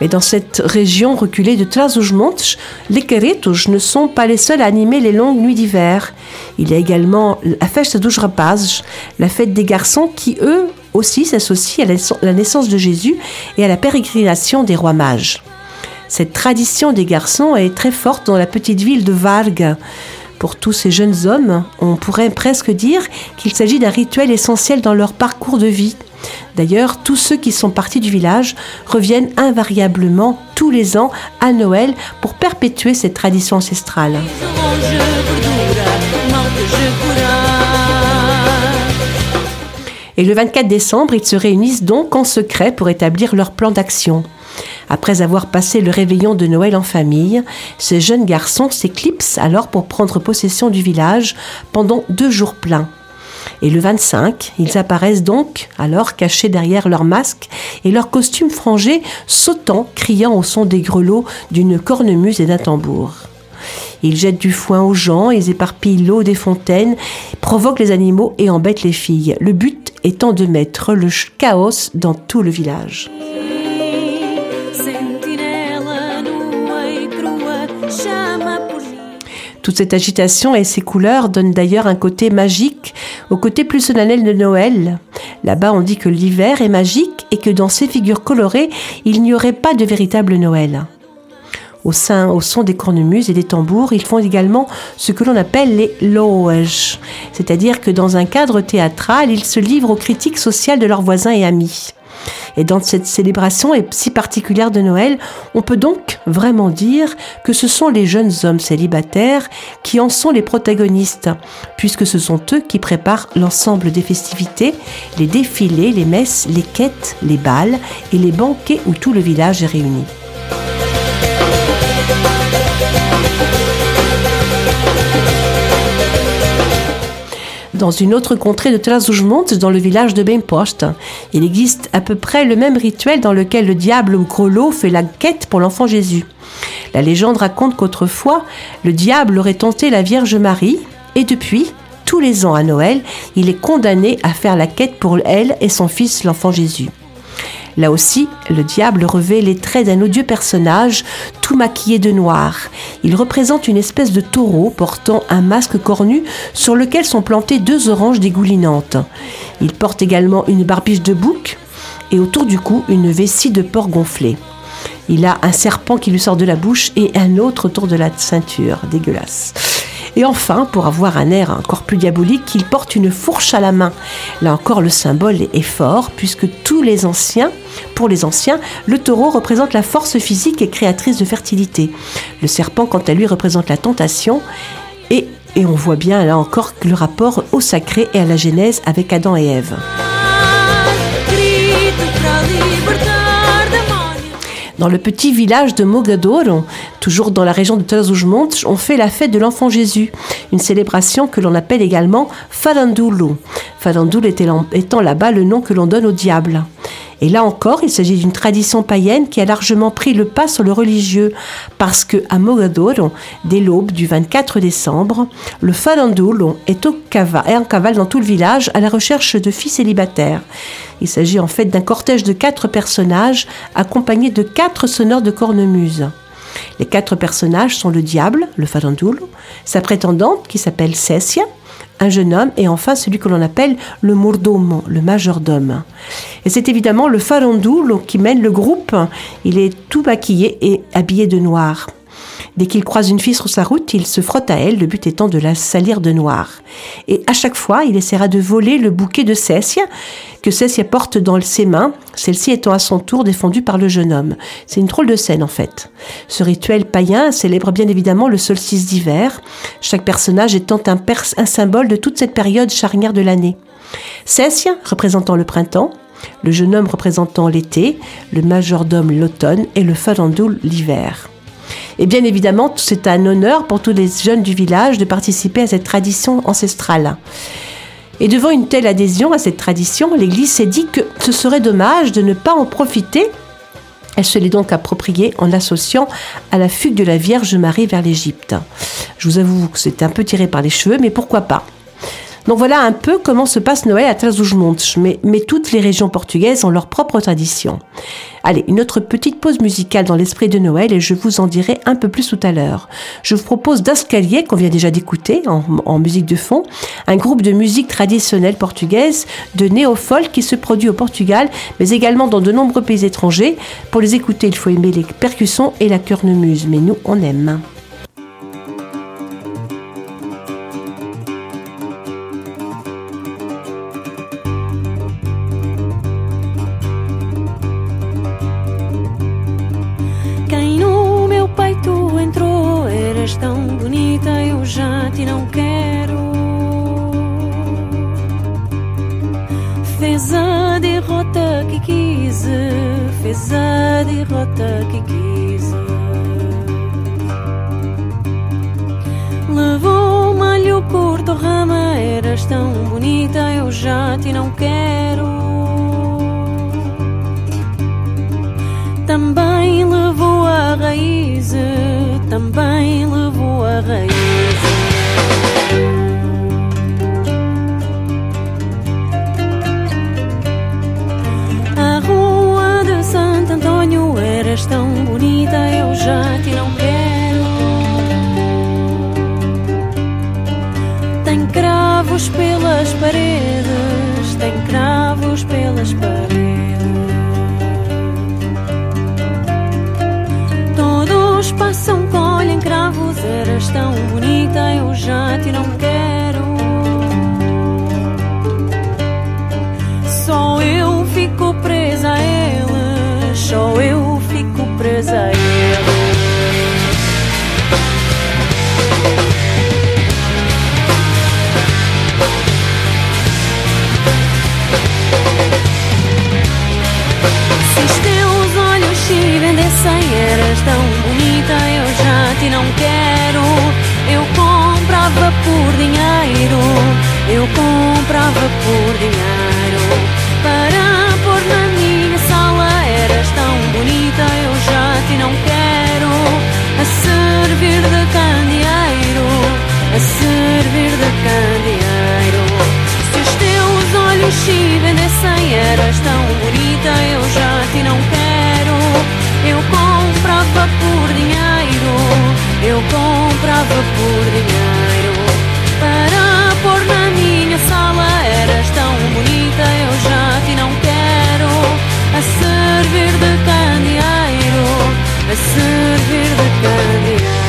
Mais dans cette région reculée de Trás-os-Montes, les caretos ne sont pas les seuls à animer les longues nuits d'hiver. Il y a également la fête dos rapazes, la fête des garçons qui, eux aussi, s'associent à la naissance de Jésus et à la pérégrination des rois mages. Cette tradition des garçons est très forte dans la petite ville de Varga. Pour tous ces jeunes hommes, on pourrait presque dire qu'il s'agit d'un rituel essentiel dans leur parcours de vie. D'ailleurs, tous ceux qui sont partis du village reviennent invariablement tous les ans à Noël pour perpétuer cette tradition ancestrale. Et le 24 décembre, ils se réunissent donc en secret pour établir leur plan d'action. Après avoir passé le réveillon de Noël en famille, ces jeunes garçons s'éclipsent alors pour prendre possession du village pendant deux jours pleins. Et le 25, ils apparaissent donc, alors cachés derrière leur masque et leurs costumes frangés, sautant, criant au son des grelots d'une cornemuse et d'un tambour. Ils jettent du foin aux gens, ils éparpillent l'eau des fontaines, provoquent les animaux et embêtent les filles. Le but étant de mettre le chaos dans tout le village. Toute cette agitation et ces couleurs donnent d'ailleurs un côté magique au côté plus solennel de Noël. Là-bas, on dit que l'hiver est magique et que dans ces figures colorées, il n'y aurait pas de véritable Noël. Au, sein, au son des cornemuses et des tambours, ils font également ce que l'on appelle les loges, c'est-à-dire que dans un cadre théâtral, ils se livrent aux critiques sociales de leurs voisins et amis. Et dans cette célébration si particulière de Noël, on peut donc vraiment dire que ce sont les jeunes hommes célibataires qui en sont les protagonistes, puisque ce sont eux qui préparent l'ensemble des festivités, les défilés, les messes, les quêtes, les balles et les banquets où tout le village est réuni. Dans une autre contrée de Trás-os-Montes, dans le village de Benpost. Il existe à peu près le même rituel dans lequel le diable ou Grolot fait la quête pour l'enfant Jésus. La légende raconte qu'autrefois, le diable aurait tenté la Vierge Marie, et depuis, tous les ans à Noël, il est condamné à faire la quête pour elle et son fils l'enfant Jésus. Là aussi, le diable revêt les traits d'un odieux personnage, tout maquillé de noir. Il représente une espèce de taureau portant un masque cornu sur lequel sont plantées deux oranges dégoulinantes. Il porte également une barbiche de bouc et autour du cou une vessie de porc gonflée. Il a un serpent qui lui sort de la bouche et un autre autour de la ceinture. Dégueulasse. Et enfin, pour avoir un air encore plus diabolique, il porte une fourche à la main. Là encore, le symbole est fort, puisque tous les anciens, pour les anciens, le taureau représente la force physique et créatrice de fertilité. Le serpent, quant à lui, représente la tentation. Et, et on voit bien là encore le rapport au sacré et à la genèse avec Adam et Ève. Dans le petit village de Mogador, toujours dans la région de Trás-os-Montes, on fait la fête de l'enfant Jésus, une célébration que l'on appelle également Farandulo. Farandulo étant là-bas le nom que l'on donne au diable. Et là encore, il s'agit d'une tradition païenne qui a largement pris le pas sur le religieux, parce que à Mogador, dès l'aube du 24 décembre, le farandulo est, au est en cavale dans tout le village à la recherche de filles célibataires. Il s'agit en fait d'un cortège de quatre personnages accompagnés de quatre sonneurs de cornemuse. Les quatre personnages sont le diable, le farandulo, sa prétendante qui s'appelle Cessia, un jeune homme et enfin celui que l'on appelle le mordomo, le majordome. Et c'est évidemment le farandulo qui mène le groupe. Il est tout maquillé et habillé de noir. Dès qu'il croise une fille sur sa route, il se frotte à elle, le but étant de la salir de noir. Et à chaque fois, il essaiera de voler le bouquet de Cessia, que Cessia porte dans ses mains, celle-ci étant à son tour défendue par le jeune homme. C'est une drôle de scène en fait. Ce rituel païen célèbre bien évidemment le solstice d'hiver, chaque personnage étant un, symbole de toute cette période charnière de l'année. Cessia représentant le printemps, le jeune homme représentant l'été, le majordome l'automne et le farandoul l'hiver. Et bien évidemment, c'est un honneur pour tous les jeunes du village de participer à cette tradition ancestrale. Et devant une telle adhésion à cette tradition, l'Église s'est dit que ce serait dommage de ne pas en profiter. Elle se l'est donc appropriée en l'associant à la fugue de la Vierge Marie vers l'Égypte. Je vous avoue que c'est un peu tiré par les cheveux, mais pourquoi pas? Donc voilà un peu comment se passe Noël à Trás-os-Montes, mais, mais toutes les régions portugaises ont leur propre tradition. Allez, une autre petite pause musicale dans l'esprit de Noël et je vous en dirai un peu plus tout à l'heure. Je vous propose d'Ascalier, qu'on vient déjà d'écouter en, en, musique de fond, un groupe de musique traditionnelle portugaise de néo-folk qui se produit au Portugal, mais également dans de nombreux pays étrangers. Pour les écouter, il faut aimer les percussions et la cornemuse, mais nous, on aime. you know dinheiro eu comprava por dinheiro para pôr na minha sala. Eras tão bonita, eu já te não quero a servir de candeeiro, a servir de candeeiro. Se os teus olhos se vendessem, eras tão bonita, eu já te não quero. Eu comprava por dinheiro, eu comprava por dinheiro. a servir de candeeiro, a servir de candeeiro.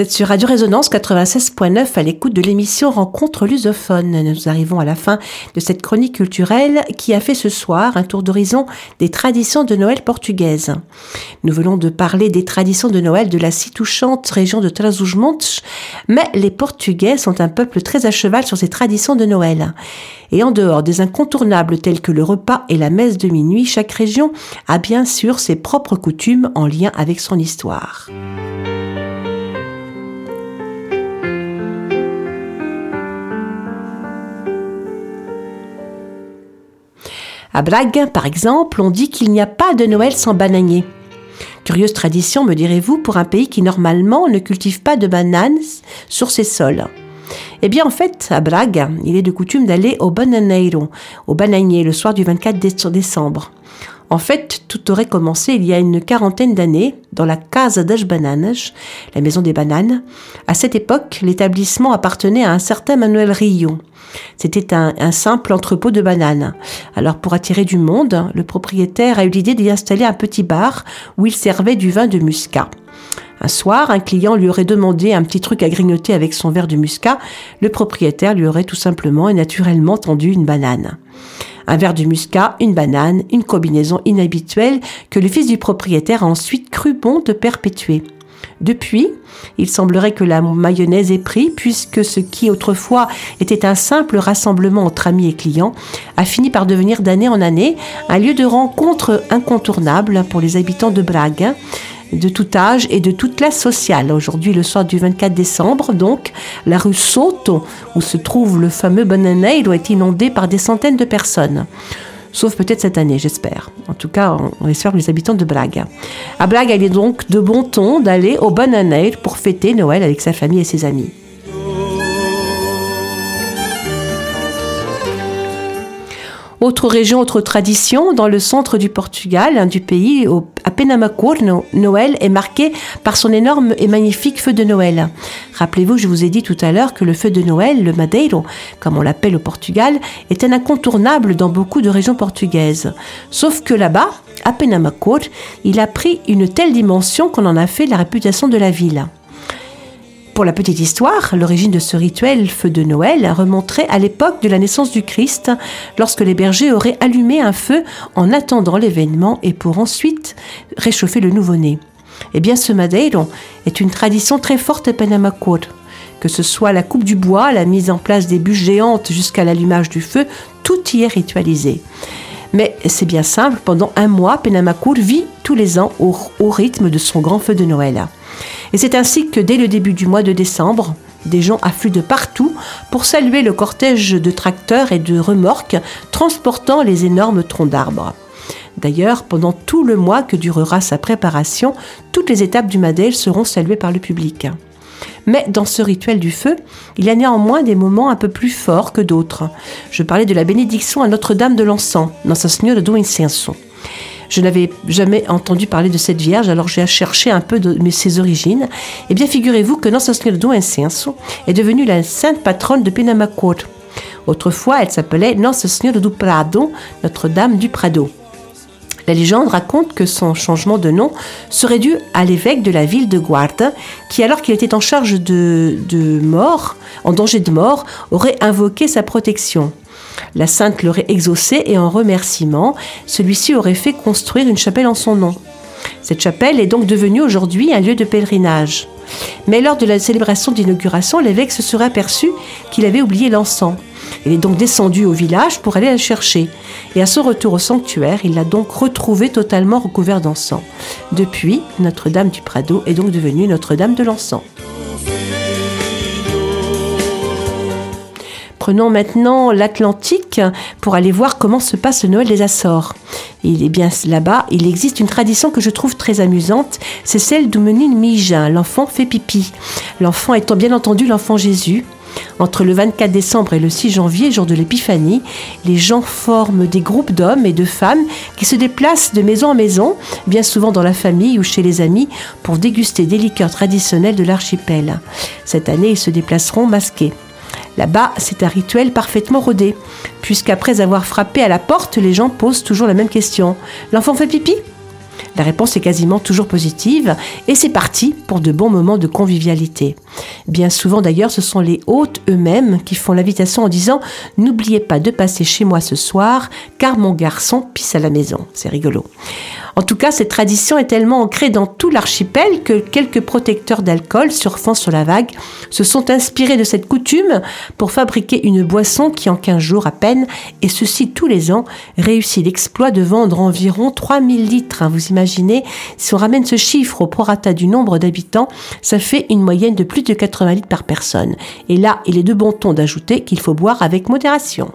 Vous êtes sur Radio Résonance 96.9 à l'écoute de l'émission Rencontre lusophone. Nous arrivons à la fin de cette chronique culturelle qui a fait ce soir un tour d'horizon des traditions de Noël portugaises. Nous venons de parler des traditions de Noël de la si touchante région de Trás-os-Montes, mais les Portugais sont un peuple très à cheval sur ces traditions de Noël. Et en dehors des incontournables tels que le repas et la messe de minuit, chaque région a bien sûr ses propres coutumes en lien avec son histoire. À Brague, par exemple, on dit qu'il n'y a pas de Noël sans bananier. Curieuse tradition, me direz-vous, pour un pays qui normalement ne cultive pas de bananes sur ses sols. Eh bien, en fait, à Brague, il est de coutume d'aller au bananeiro, au bananier, le soir du 24 décembre. En fait, tout aurait commencé il y a une quarantaine d'années dans la Casa das Bananas, la maison des bananes. À cette époque, l'établissement appartenait à un certain Manuel Rio. C'était un, simple entrepôt de bananes. Alors pour attirer du monde, le propriétaire a eu l'idée d'y installer un petit bar où il servait du vin de muscat. Un soir, un client lui aurait demandé un petit truc à grignoter avec son verre de muscat. Le propriétaire lui aurait tout simplement et naturellement tendu une banane. Un verre de muscat, une banane, une combinaison inhabituelle que le fils du propriétaire a ensuite cru bon de perpétuer. Depuis, il semblerait que la mayonnaise ait pris, puisque ce qui autrefois était un simple rassemblement entre amis et clients a fini par devenir d'année en année un lieu de rencontre incontournable pour les habitants de Brague de tout âge et de toute classe sociale. Aujourd'hui, le soir du 24 décembre, donc, la rue Soto, où se trouve le fameux Bananeiro, est inondée par des centaines de personnes. Sauf peut-être cette année, j'espère. En tout cas, on espère les habitants de Braga. À Braga, il est donc de bon ton d'aller au Bananeiro pour fêter Noël avec sa famille et ses amis. Autre région, autre tradition, dans le centre du Portugal, hein, du pays, à Penamacor, Noël est marqué par son énorme et magnifique feu de Noël. Rappelez-vous, je vous ai dit tout à l'heure que le feu de Noël, le Madeiro, comme on l'appelle au Portugal, est incontournable dans beaucoup de régions portugaises. Sauf que là-bas, à Penamacor, il a pris une telle dimension qu'on en a fait la réputation de la ville. Pour la petite histoire, l'origine de ce rituel feu de Noël remonterait à l'époque de la naissance du Christ, lorsque les bergers auraient allumé un feu en attendant l'événement et pour ensuite réchauffer le nouveau-né. Eh bien, ce Madeiro est une tradition très forte à Panama Que ce soit la coupe du bois, la mise en place des bûches géantes jusqu'à l'allumage du feu, tout y est ritualisé. Mais c'est bien simple, pendant un mois, Penamacour vit tous les ans au rythme de son grand feu de Noël. Et c'est ainsi que dès le début du mois de décembre, des gens affluent de partout pour saluer le cortège de tracteurs et de remorques transportant les énormes troncs d'arbres. D'ailleurs, pendant tout le mois que durera sa préparation, toutes les étapes du Madel seront saluées par le public. Mais dans ce rituel du feu, il y a néanmoins des moments un peu plus forts que d'autres. Je parlais de la bénédiction à Notre-Dame de l'Encens, Nossa Senhora do Incenso. Je n'avais jamais entendu parler de cette vierge, alors j'ai cherché un peu ses origines. Eh bien, figurez-vous que Senhora do Incenso est devenue la sainte patronne de Penamacor. Autrefois, elle s'appelait Senhora do Prado, Notre-Dame du Prado. La légende raconte que son changement de nom serait dû à l'évêque de la ville de Guarda, qui, alors qu'il était en charge de mort, en danger de mort, aurait invoqué sa protection. La sainte l'aurait exaucé et en remerciement, celui-ci aurait fait construire une chapelle en son nom. Cette chapelle est donc devenue aujourd'hui un lieu de pèlerinage. Mais lors de la célébration d'inauguration, l'évêque se serait aperçu qu'il avait oublié l'encens. Il est donc descendu au village pour aller la chercher. Et à son retour au sanctuaire, il l'a donc retrouvé totalement recouvert d'encens. Depuis, Notre-Dame du Prado est donc devenue Notre-Dame de l'encens. Prenons maintenant l'Atlantique pour aller voir comment se passe le Noël des Açores. Est bien là-bas, il existe une tradition que je trouve très amusante, c'est celle du menine Mijin, l'enfant fait pipi. L'enfant étant bien entendu l'enfant Jésus. Entre le 24 décembre et le 6 janvier, jour de l'Épiphanie, les gens forment des groupes d'hommes et de femmes qui se déplacent de maison en maison, bien souvent dans la famille ou chez les amis, pour déguster des liqueurs traditionnelles de l'archipel. Cette année, ils se déplaceront masqués. Là-bas, c'est un rituel parfaitement rodé, puisqu'après avoir frappé à la porte, les gens posent toujours la même question. L'enfant fait pipi? La réponse est quasiment toujours positive et c'est parti pour de bons moments de convivialité. Bien souvent d'ailleurs, ce sont les hôtes eux-mêmes qui font l'invitation en disant N'oubliez pas de passer chez moi ce soir car mon garçon pisse à la maison. C'est rigolo. En tout cas, cette tradition est tellement ancrée dans tout l'archipel que quelques protecteurs d'alcool surfant sur la vague se sont inspirés de cette coutume pour fabriquer une boisson qui en 15 jours à peine, et ceci tous les ans, réussit l'exploit de vendre environ 3000 litres. Vous imaginez, si on ramène ce chiffre au prorata du nombre d'habitants, ça fait une moyenne de plus de 80 litres par personne. Et là, il est de bon ton d'ajouter qu'il faut boire avec modération.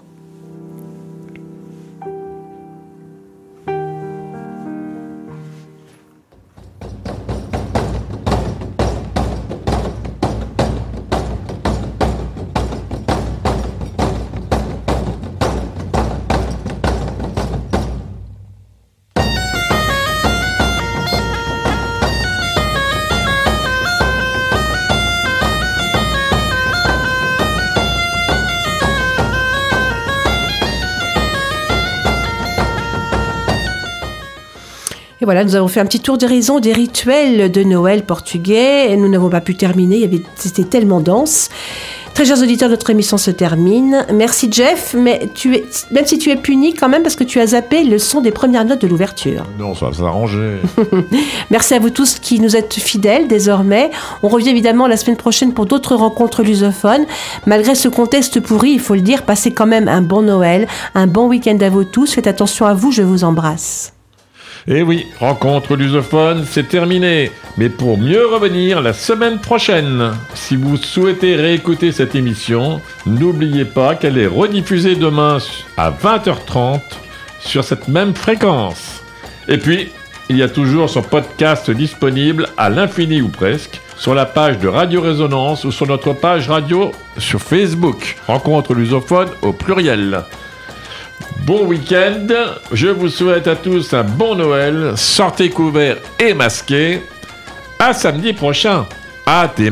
Et voilà, nous avons fait un petit tour d'horizon des rituels de Noël portugais. Et nous n'avons pas pu terminer, c'était tellement dense. Très chers auditeurs, notre émission se termine. Merci Jeff, mais tu es, même si tu es puni quand même parce que tu as zappé le son des premières notes de l'ouverture. Non, ça va s'arranger. [laughs] Merci à vous tous qui nous êtes fidèles désormais. On revient évidemment la semaine prochaine pour d'autres rencontres lusophones. Malgré ce contexte pourri, il faut le dire, passez quand même un bon Noël, un bon week-end à vous tous. Faites attention à vous, je vous embrasse. Et Eh oui, rencontre lusophone, c'est terminé. Mais pour mieux revenir la semaine prochaine, si vous souhaitez réécouter cette émission, n'oubliez pas qu'elle est rediffusée demain à 20h30 sur cette même fréquence. Et puis, il y a toujours son podcast disponible à l'infini ou presque sur la page de Radio Résonance ou sur notre page radio sur Facebook. Rencontre lusophone au pluriel. Bon week-end, je vous souhaite à tous un bon Noël, sortez couverts et masqués. À samedi prochain, à tes.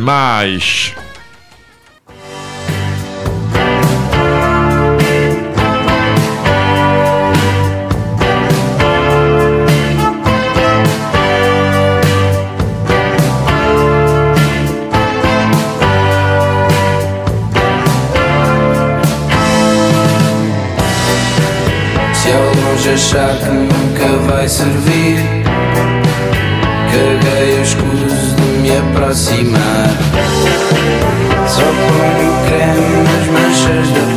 Vai servir, caguei o escuso de me aproximar. Só ponho creme nas manchas da.